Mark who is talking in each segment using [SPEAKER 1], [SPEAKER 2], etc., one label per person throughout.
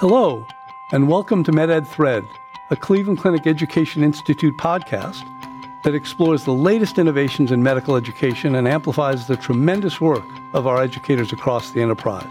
[SPEAKER 1] Hello, and welcome to MedEd Thread, a Cleveland Clinic Education Institute podcast that explores the latest innovations in medical education and amplifies the tremendous work of our educators across the enterprise.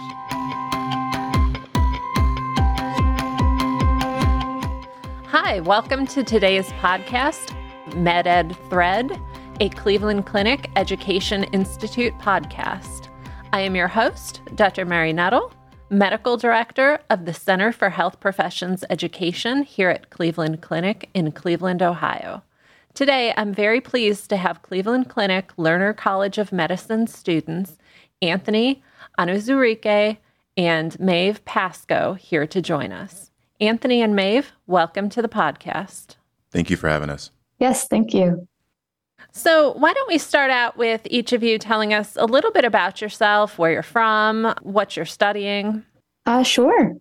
[SPEAKER 2] Hi, welcome to today's podcast, MedEd Thread, a Cleveland Clinic Education Institute podcast. I am your host, Dr. Mary Nettle, Medical Director of the Center for Health Professions Education here at Cleveland Clinic in Cleveland, Ohio. Today, I'm very pleased to have Cleveland Clinic Lerner College of Medicine students Anthony Onuzuruike and Maeve Pascoe here to join us. Anthony and Maeve, welcome to the podcast.
[SPEAKER 3] Thank you for having us.
[SPEAKER 4] Yes, thank you.
[SPEAKER 2] So, why don't we start out with each of you telling us a little bit about yourself, where you're from, what you're studying?
[SPEAKER 4] Uh, sure.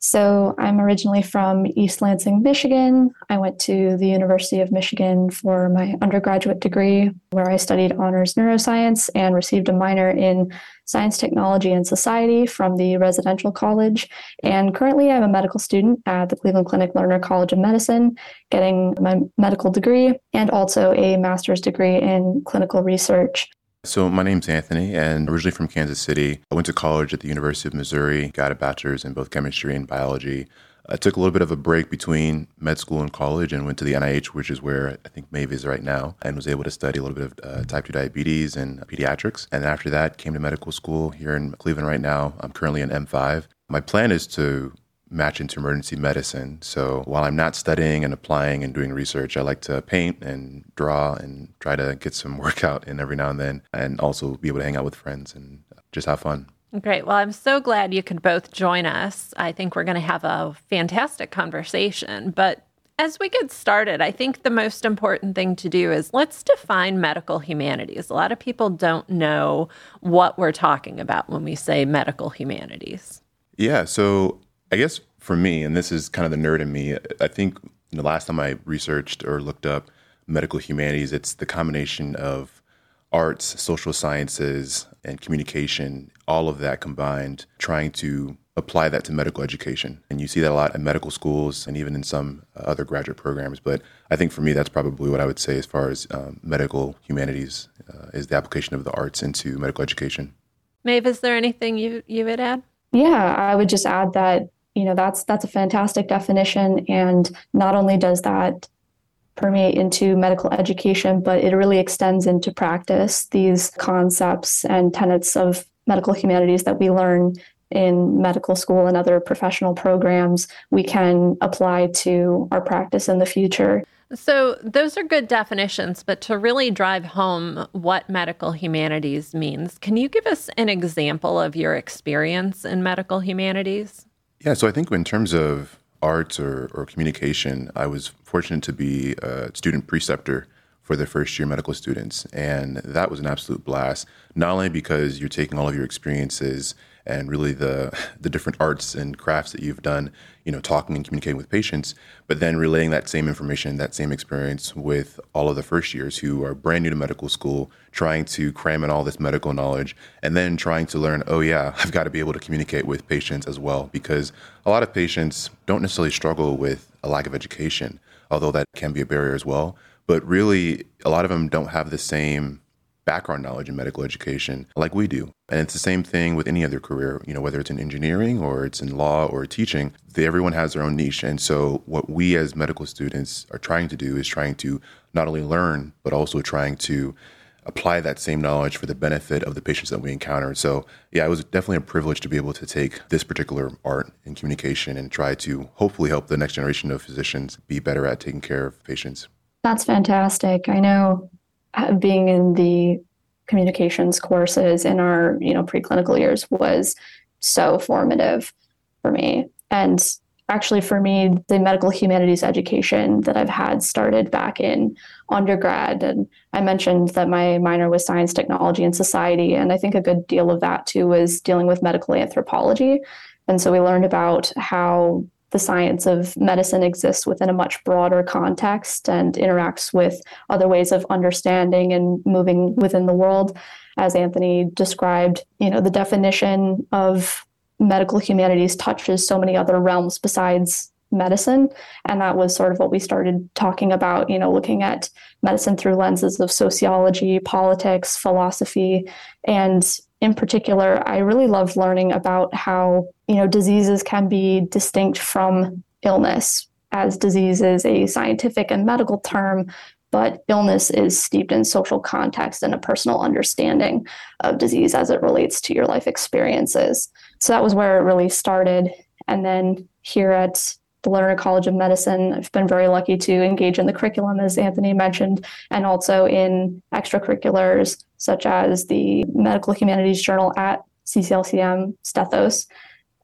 [SPEAKER 4] So I'm originally from East Lansing, Michigan. I went to the University of Michigan for my undergraduate degree, where I studied honors neuroscience and received a minor in science, technology, and society from the residential college. And currently, I'm a medical student at the Cleveland Clinic Lerner College of Medicine, getting my medical degree and also a master's degree in clinical research.
[SPEAKER 3] So, my name's Anthony, and originally from Kansas City. I went to college at the University of Missouri, got a bachelor's in both chemistry and biology. I took a little bit of a break between med school and college and went to the NIH, which is where I think Maeve is right now, and was able to study a little bit of uh, type 2 diabetes and pediatrics. And after that, came to medical school here in Cleveland right now. I'm currently in M5. My plan is to match into emergency medicine. So while I'm not studying and applying and doing research, I like to paint and draw and try to get some workout in every now and then, and also be able to hang out with friends and just have fun.
[SPEAKER 2] Great. Well, I'm so glad you could both join us. I think we're going to have a fantastic conversation. But as we get started, I think the most important thing to do is let's define medical humanities. A lot of people don't know what we're talking about when we say medical humanities.
[SPEAKER 3] Yeah. So I guess for me, and this is kind of the nerd in me, I think the last time I researched or looked up medical humanities, it's the combination of arts, social sciences, and communication, all of that combined, trying to apply that to medical education. And you see that a lot in medical schools and even in some other graduate programs. But I think for me, that's probably what I would say as far as um, medical humanities uh, is the application of the arts into medical education.
[SPEAKER 2] Maeve, is there anything you, you would add?
[SPEAKER 4] Yeah, I would just add that you know that's that's a fantastic definition and not only does that permeate into medical education but it really extends into practice these concepts and tenets of medical humanities that we learn in medical school and other professional programs we can apply to our practice in the future
[SPEAKER 2] so, those are good definitions, but to really drive home what medical humanities means, can you give us an example of your experience in medical humanities?
[SPEAKER 3] Yeah, so I think in terms of arts or, or communication, I was fortunate to be a student preceptor for the first year medical students. And that was an absolute blast, not only because you're taking all of your experiences and really the the different arts and crafts that you've done, you know, talking and communicating with patients, but then relaying that same information, that same experience with all of the first years who are brand new to medical school, trying to cram in all this medical knowledge, and then trying to learn, oh yeah, I've got to be able to communicate with patients as well, because a lot of patients don't necessarily struggle with a lack of education, although that can be a barrier as well. But really, a lot of them don't have the same background knowledge in medical education like we do. And it's the same thing with any other career, you know, whether it's in engineering or it's in law or teaching, they, everyone has their own niche. And so what we as medical students are trying to do is trying to not only learn, but also trying to apply that same knowledge for the benefit of the patients that we encounter. So, yeah, it was definitely a privilege to be able to take this particular art and communication and try to hopefully help the next generation of physicians be better at taking care of patients.
[SPEAKER 4] That's fantastic. I know uh, being in the communications courses in our you know preclinical years was so formative for me. And actually for me the medical humanities education that i've had started back in undergrad and i mentioned that my minor was science technology and society and i think a good deal of that too was dealing with medical anthropology. And so we learned about how the science of medicine exists within a much broader context and interacts with other ways of understanding and moving within the world. As anthony described you know the definition of medical humanities touches so many other realms besides medicine. And that was sort of what we started talking about you know looking at medicine through lenses of sociology politics philosophy and in particular i really loved learning about how you know diseases can be distinct from illness as disease is a scientific and medical term but illness is steeped in social context and a personal understanding of disease as it relates to your life experiences so that was where it really started and then here at the Lerner College of Medicine. I've been very lucky to engage in the curriculum, as Anthony mentioned, and also in extracurriculars such as the Medical Humanities Journal at CCLCM Stethos.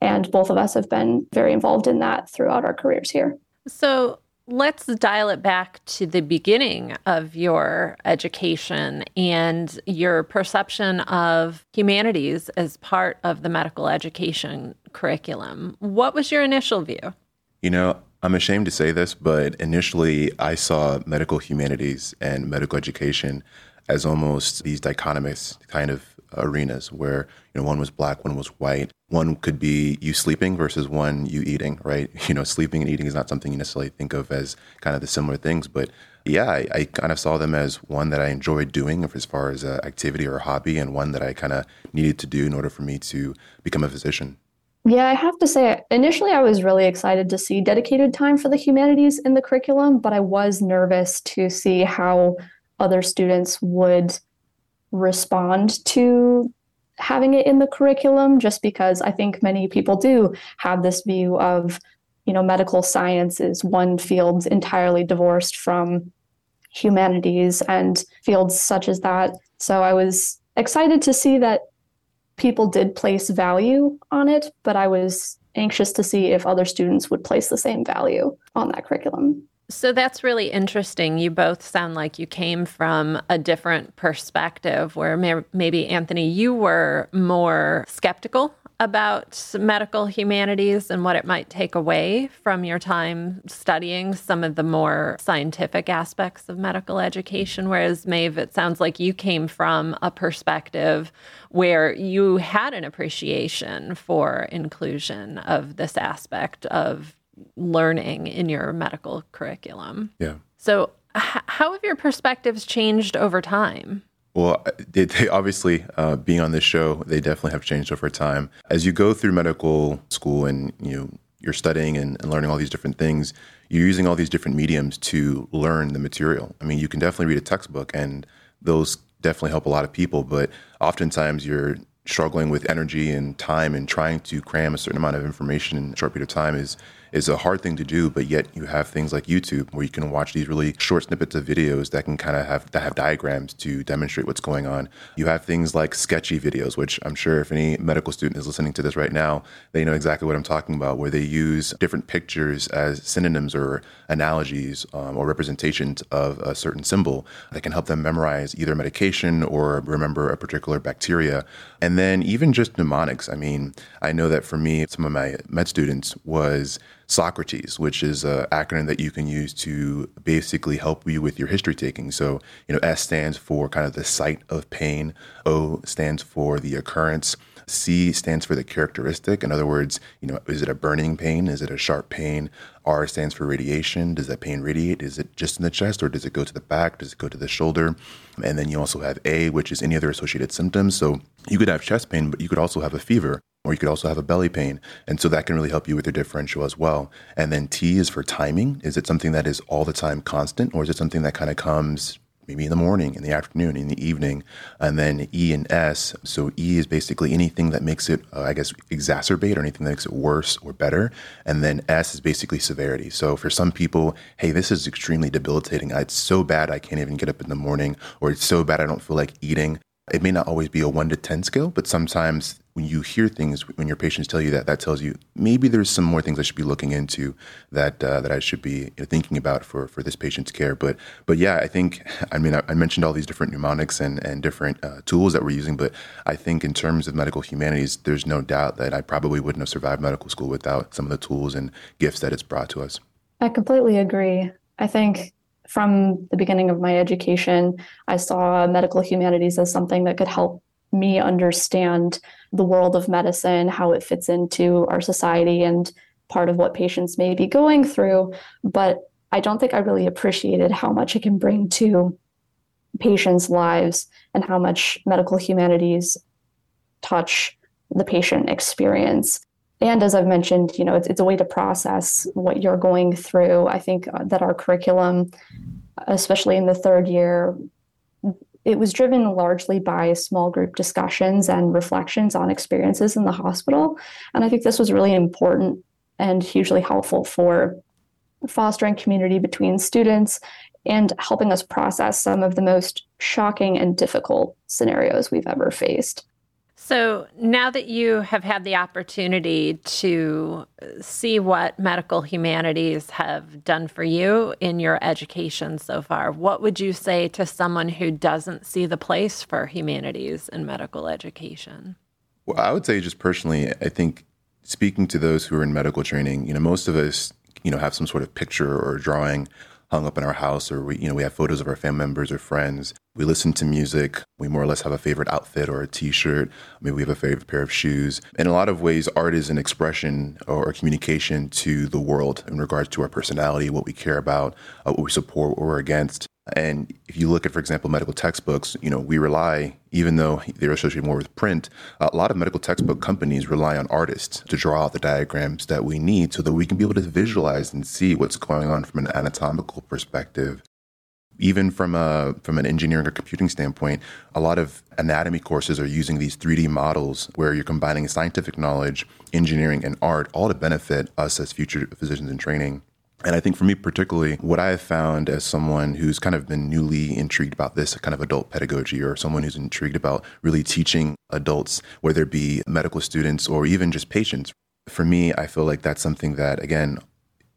[SPEAKER 4] And both of us have been very involved in that throughout our careers here.
[SPEAKER 2] So let's dial it back to the beginning of your education and your perception of humanities as part of the medical education curriculum. What was your initial view?
[SPEAKER 3] You know, I'm ashamed to say this, but initially I saw medical humanities and medical education as almost these dichotomous kind of arenas where you know one was black, one was white. One could be you sleeping versus one you eating, right? You know, sleeping and eating is not something you necessarily think of as kind of the similar things, but yeah, I, I kind of saw them as one that I enjoyed doing as far as an activity or a hobby, and one that I kind of needed to do in order for me to become a physician.
[SPEAKER 4] Yeah, I have to say, initially I was really excited to see dedicated time for the humanities in the curriculum, but I was nervous to see how other students would respond to having it in the curriculum, just because I think many people do have this view of, you know, medical science is one field entirely divorced from humanities and fields such as that. So I was excited to see that people did place value on it, but I was anxious to see if other students would place the same value on that curriculum.
[SPEAKER 2] So that's really interesting. You both sound like you came from a different perspective where maybe, Anthony, you were more skeptical about medical humanities and what it might take away from your time studying some of the more scientific aspects of medical education. Whereas, Maeve, it sounds like you came from a perspective where you had an appreciation for inclusion of this aspect of learning in your medical curriculum.
[SPEAKER 3] Yeah.
[SPEAKER 2] So, h- how have your perspectives changed over time?
[SPEAKER 3] Well, they, they obviously, uh, being on this show, they definitely have changed over time. As you go through medical school and you know, you're studying and, and learning all these different things, you're using all these different mediums to learn the material. I mean, you can definitely read a textbook, and those definitely help a lot of people, but oftentimes you're struggling with energy and time and trying to cram a certain amount of information in a short period of time is is a hard thing to do, but yet you have things like YouTube where you can watch these really short snippets of videos that can kind of have that have diagrams to demonstrate what's going on. You have things like sketchy videos, which I'm sure if any medical student is listening to this right now, they know exactly what I'm talking about, where they use different pictures as synonyms or analogies um, or representations of a certain symbol that can help them memorize either medication or remember a particular bacteria. And then even just mnemonics. I mean, I know that for me, some of my med students was Socrates, which is an acronym that you can use to basically help you with your history taking. So, you know, S stands for kind of the site of pain, O stands for the occurrence. C stands for the characteristic. In other words, you know, is it a burning pain? Is it a sharp pain? R stands for radiation. Does that pain radiate? Is it just in the chest or does it go to the back? Does it go to the shoulder? And then you also have A, which is any other associated symptoms. So you could have chest pain, but you could also have a fever or you could also have a belly pain. And so that can really help you with your differential as well. And then T is for timing. Is it something that is all the time constant, or is it something that kind of comes maybe in the morning, in the afternoon, in the evening? And then E and S. So E is basically anything that makes it, uh, I guess, exacerbate or anything that makes it worse or better. And then S is basically severity. So for some people, hey, this is extremely debilitating. It's so bad I can't even get up in the morning, or it's so bad I don't feel like eating. It may not always be a one to 10 scale, but sometimes when you hear things, when your patients tell you that, that tells you maybe there's some more things I should be looking into that uh, that I should be thinking about for, for this patient's care. But but yeah, I think I mean I, I mentioned all these different mnemonics and and different uh, tools that we're using, but I think in terms of medical humanities, there's no doubt that I probably wouldn't have survived medical school without some of the tools and gifts that it's brought to us.
[SPEAKER 4] I completely agree. I think from the beginning of my education, I saw medical humanities as something that could help me understand the world of medicine, how it fits into our society, and part of what patients may be going through. But I don't think I really appreciated how much it can bring to patients' lives and how much medical humanities touch the patient experience. And as I've mentioned, you know, it's, it's a way to process what you're going through. I think that our curriculum, especially in the third year, it was driven largely by small group discussions and reflections on experiences in the hospital. And I think this was really important and hugely helpful for fostering community between students and helping us process some of the most shocking and difficult scenarios we've ever faced.
[SPEAKER 2] So now that you have had the opportunity to see what medical humanities have done for you in your education so far, what would you say to someone who doesn't see the place for humanities in medical education?
[SPEAKER 3] Well, I would say just personally, I think speaking to those who are in medical training, you know, most of us, you know, have some sort of picture or drawing hung up in our house or we you know we have photos of our family members or friends. We listen to music. We more or less have a favorite outfit or a t-shirt. Maybe we have a favorite pair of shoes. In a lot of ways art is an expression or communication to the world in regards to our personality what we care about uh, what we support what we're against and if you look at, for example, medical textbooks, you know, we rely, even though they're associated more with print, a lot of medical textbook companies rely on artists to draw out the diagrams that we need so that we can be able to visualize and see what's going on from an anatomical perspective. Even from a from an engineering or computing standpoint, a lot of anatomy courses are using these 3D models where you're combining scientific knowledge, engineering, and art, all to benefit us as future physicians in training. And I think for me, particularly, what I have found as someone who's kind of been newly intrigued about this kind of adult pedagogy or someone who's intrigued about really teaching adults, whether it be medical students or even just patients, for me, I feel like that's something that, again,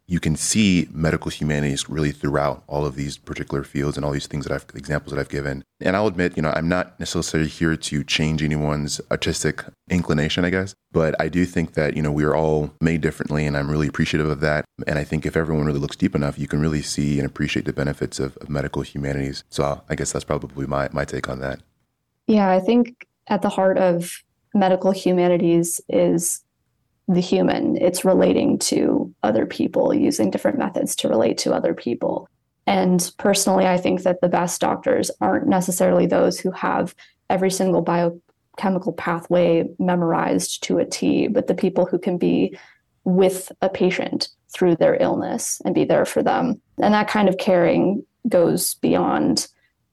[SPEAKER 3] you can see medical humanities really throughout all of these particular fields and all these things that I've examples that I've given. And I'll admit, you know, I'm not necessarily here to change anyone's artistic inclination, I guess, but I do think that, you know, we are all made differently and I'm really appreciative of that. And I think if everyone really looks deep enough, you can really see and appreciate the benefits of, of medical humanities. So I guess that's probably my, my take on that.
[SPEAKER 4] Yeah, I think at the heart of medical humanities is the human. It's relating to other people, using different methods to relate to other people. And personally, I think that the best doctors aren't necessarily those who have every single biochemical pathway memorized to a T, but the people who can be with a patient through their illness and be there for them. And that kind of caring goes beyond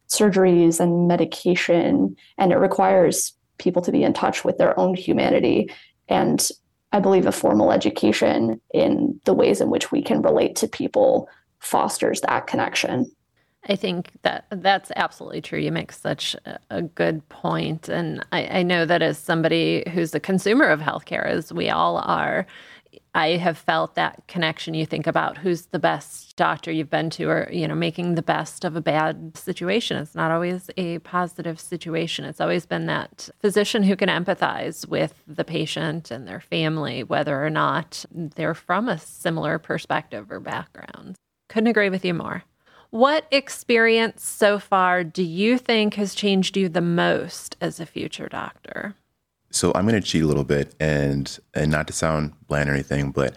[SPEAKER 4] surgeries and medication, and it requires people to be in touch with their own humanity and I believe a formal education in the ways in which we can relate to people fosters that connection.
[SPEAKER 2] I think that that's absolutely true. You make such a good point. And I, I know that as somebody who's a consumer of healthcare, as we all are, I have felt that connection. You think about who's the best doctor you've been to, or, you know, making the best of a bad situation. It's not always a positive situation. It's always been that physician who can empathize with the patient and their family, whether or not they're from a similar perspective or background. Couldn't agree with you more. What experience so far do you think has changed you the most as a future doctor?
[SPEAKER 3] So I'm going to cheat a little bit and and not to sound bland or anything, but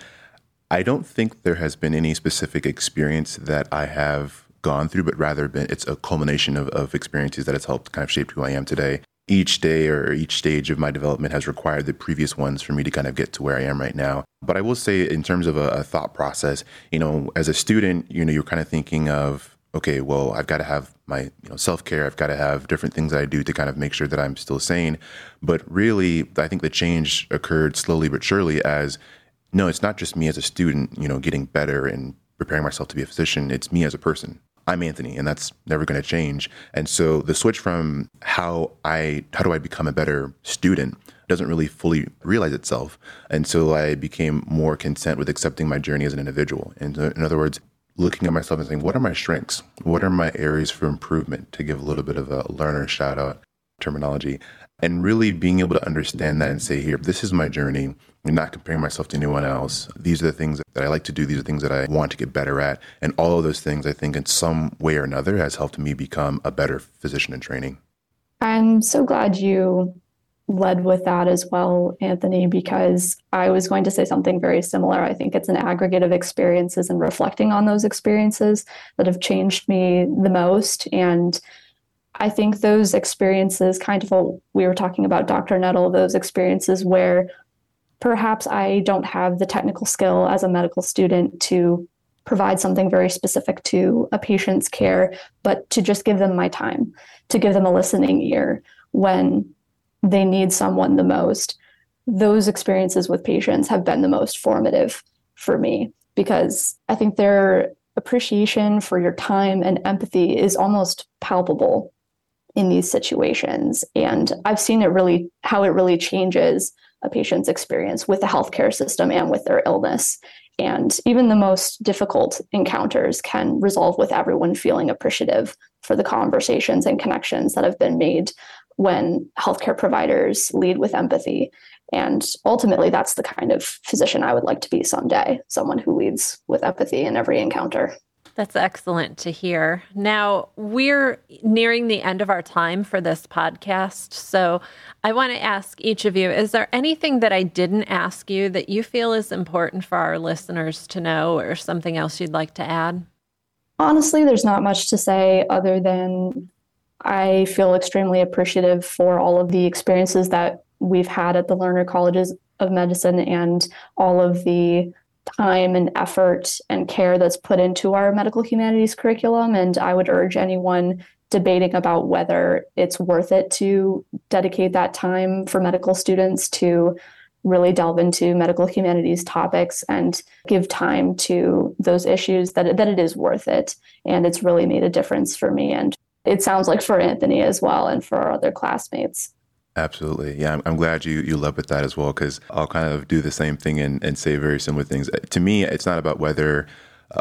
[SPEAKER 3] I don't think there has been any specific experience that I have gone through, but rather been it's a culmination of, of experiences that has helped kind of shape who I am today. Each day or each stage of my development has required the previous ones for me to kind of get to where I am right now. But I will say, in terms of a, a thought process, you know, as a student, you know, you're kind of thinking of okay, well, I've got to have my you know self care. I've got to have different things that I do to kind of make sure that I'm still sane. But really, I think the change occurred slowly but surely. As no, it's not just me as a student, you know, getting better and preparing myself to be a physician. It's me as a person. I'm Anthony, and that's never going to change. And so the switch from how I how do I become a better student doesn't really fully realize itself until I became more content with accepting my journey as an individual. And uh, in other words, looking at myself and saying, what are my strengths? What are my areas for improvement? To give a little bit of a learner shout out terminology. And really being able to understand that and say, here, this is my journey. I'm not comparing myself to anyone else. These are the things that I like to do. These are things that I want to get better at. And all of those things, I think, in some way or another, has helped me become a better physician in training.
[SPEAKER 4] I'm so glad you led with that as well, Anthony, because I was going to say something very similar. I think it's an aggregate of experiences and reflecting on those experiences that have changed me the most. And I think those experiences, kind of, what we were talking about Dr. Nettle, those experiences where perhaps I don't have the technical skill as a medical student to provide something very specific to a patient's care, but to just give them my time, to give them a listening ear when they need someone the most. Those experiences with patients have been the most formative for me because I think their appreciation for your time and empathy is almost palpable in these situations. And I've seen it really, how it really changes a patient's experience with the healthcare system and with their illness. And even the most difficult encounters can resolve with everyone feeling appreciative for the conversations and connections that have been made when healthcare providers lead with empathy. And ultimately, that's the kind of physician I would like to be someday someone who leads with empathy in every encounter.
[SPEAKER 2] That's excellent to hear. Now, we're nearing the end of our time for this podcast. So, I want to ask each of you is there anything that I didn't ask you that you feel is important for our listeners to know, or something else you'd like to add?
[SPEAKER 4] Honestly, there's not much to say other than I feel extremely appreciative for all of the experiences that we've had at the Lerner Colleges of Medicine and all of the time and effort and care that's put into our medical humanities curriculum. And I would urge anyone debating about whether it's worth it to dedicate that time for medical students to really delve into medical humanities topics and give time to those issues that that it is worth it and it's really made a difference for me and it sounds like for Anthony as well and for our other classmates.
[SPEAKER 3] Absolutely. Yeah, I'm, I'm glad you, you love with that as well because I'll kind of do the same thing and, and say very similar things. To me, it's not about whether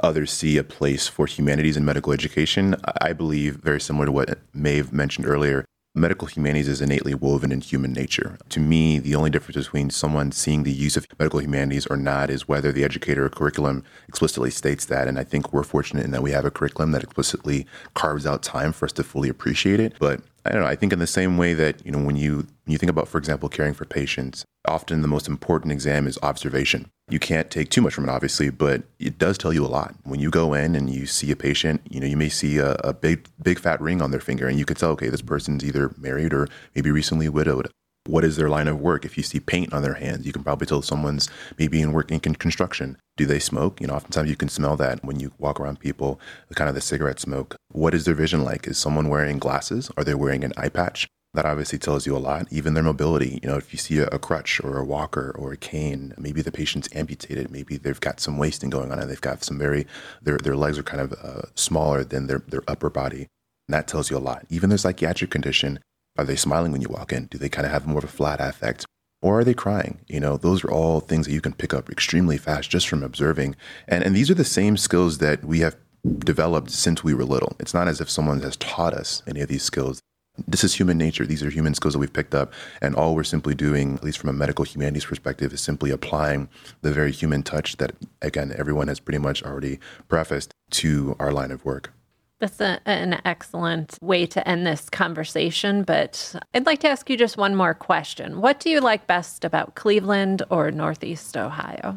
[SPEAKER 3] others see a place for humanities in medical education. I believe, very similar to what Maeve mentioned earlier, medical humanities is innately woven in human nature. To me, the only difference between someone seeing the use of medical humanities or not is whether the educator or curriculum explicitly states that. And I think we're fortunate in that we have a curriculum that explicitly carves out time for us to fully appreciate it. But I don't know. I think in the same way that you know when you when you think about, for example, caring for patients, often the most important exam is observation. You can't take too much from it, obviously, but it does tell you a lot. When you go in and you see a patient, you know you may see a, a big big fat ring on their finger, and you could tell, okay, this person's either married or maybe recently widowed what is their line of work? If you see paint on their hands, you can probably tell someone's maybe in working in construction. Do they smoke? You know, oftentimes you can smell that when you walk around people, kind of the cigarette smoke. What is their vision like? Is someone wearing glasses? Are they wearing an eye patch? That obviously tells you a lot. Even their mobility, you know, if you see a, a crutch or a walker or a cane, maybe the patient's amputated, maybe they've got some wasting going on and they've got some very, their, their legs are kind of uh, smaller than their, their upper body. And that tells you a lot. Even their psychiatric condition, are they smiling when you walk in? Do they kind of have more of a flat affect? Or are they crying? You know, those are all things that you can pick up extremely fast just from observing. And, and these are the same skills that we have developed since we were little. It's not as if someone has taught us any of these skills. This is human nature. These are human skills that we've picked up. And all we're simply doing, at least from a medical humanities perspective, is simply applying the very human touch that, again, everyone has pretty much already prefaced to our line of work.
[SPEAKER 2] That's a, an excellent way to end this conversation. But I'd like to ask you just one more question. What do you like best about Cleveland or Northeast Ohio?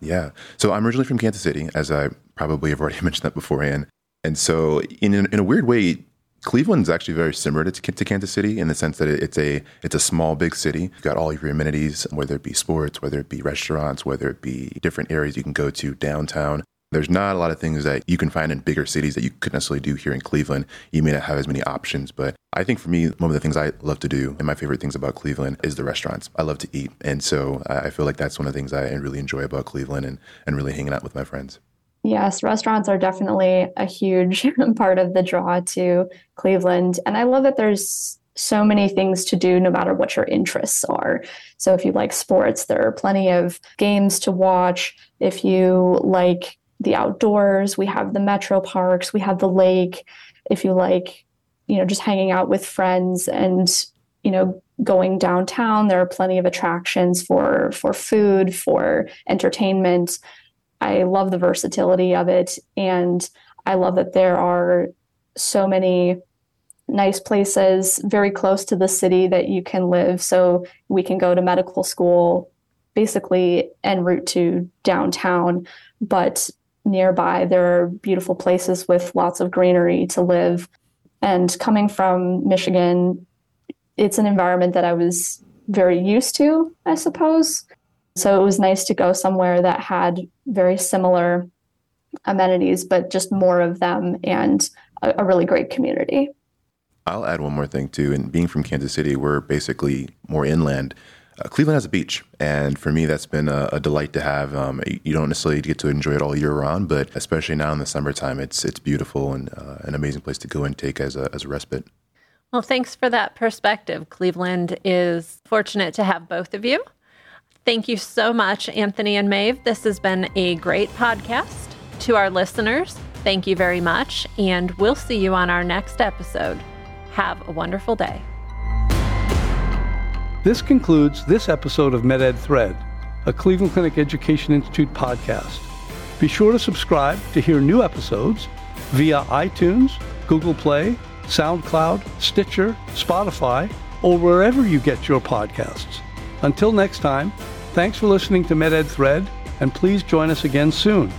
[SPEAKER 3] Yeah. So I'm originally from Kansas City, as I probably have already mentioned that beforehand. And so, in, in a weird way, Cleveland is actually very similar to, to Kansas City in the sense that it's a it's a small big city. You've got all of your amenities, whether it be sports, whether it be restaurants, whether it be different areas you can go to downtown. There's not a lot of things that you can find in bigger cities that you couldn't necessarily do here in Cleveland. You may not have as many options, but I think for me, one of the things I love to do and my favorite things about Cleveland is the restaurants. I love to eat. And so I feel like that's one of the things I really enjoy about Cleveland and, and really hanging out with my friends.
[SPEAKER 4] Yes, restaurants are definitely a huge part of the draw to Cleveland. And I love that there's so many things to do no matter what your interests are. So if you like sports, there are plenty of games to watch. If you like the outdoors, we have the metro parks, we have the lake. If you like, you know, just hanging out with friends and, you know, going downtown, there are plenty of attractions for for food, for entertainment. I love the versatility of it and I love that there are so many nice places very close to the city that you can live. So we can go to medical school basically en route to downtown, but nearby there are beautiful places with lots of greenery to live. And coming from Michigan, it's an environment that I was very used to, I suppose. So it was nice to go somewhere that had very similar amenities, but just more of them and a, a really great community.
[SPEAKER 3] I'll add one more thing too. And being from Kansas City, we're basically more inland. Uh, Cleveland has a beach, and for me, that's been a, a delight to have. Um, you don't necessarily get to enjoy it all year round, but especially now in the summertime, it's it's beautiful and uh, an amazing place to go and take as a as a respite.
[SPEAKER 2] Well, thanks for that perspective. Cleveland is fortunate to have both of you. Thank you so much, Anthony and Maeve. This has been a great podcast. To our listeners, thank you very much, and we'll see you on our next episode. Have a wonderful day.
[SPEAKER 1] This concludes this episode of MedEd Thread, a Cleveland Clinic Education Institute podcast. Be sure to subscribe to hear new episodes via iTunes, Google Play, SoundCloud, Stitcher, Spotify, or wherever you get your podcasts. Until next time, thanks for listening to MedEd Thread, and please join us again soon.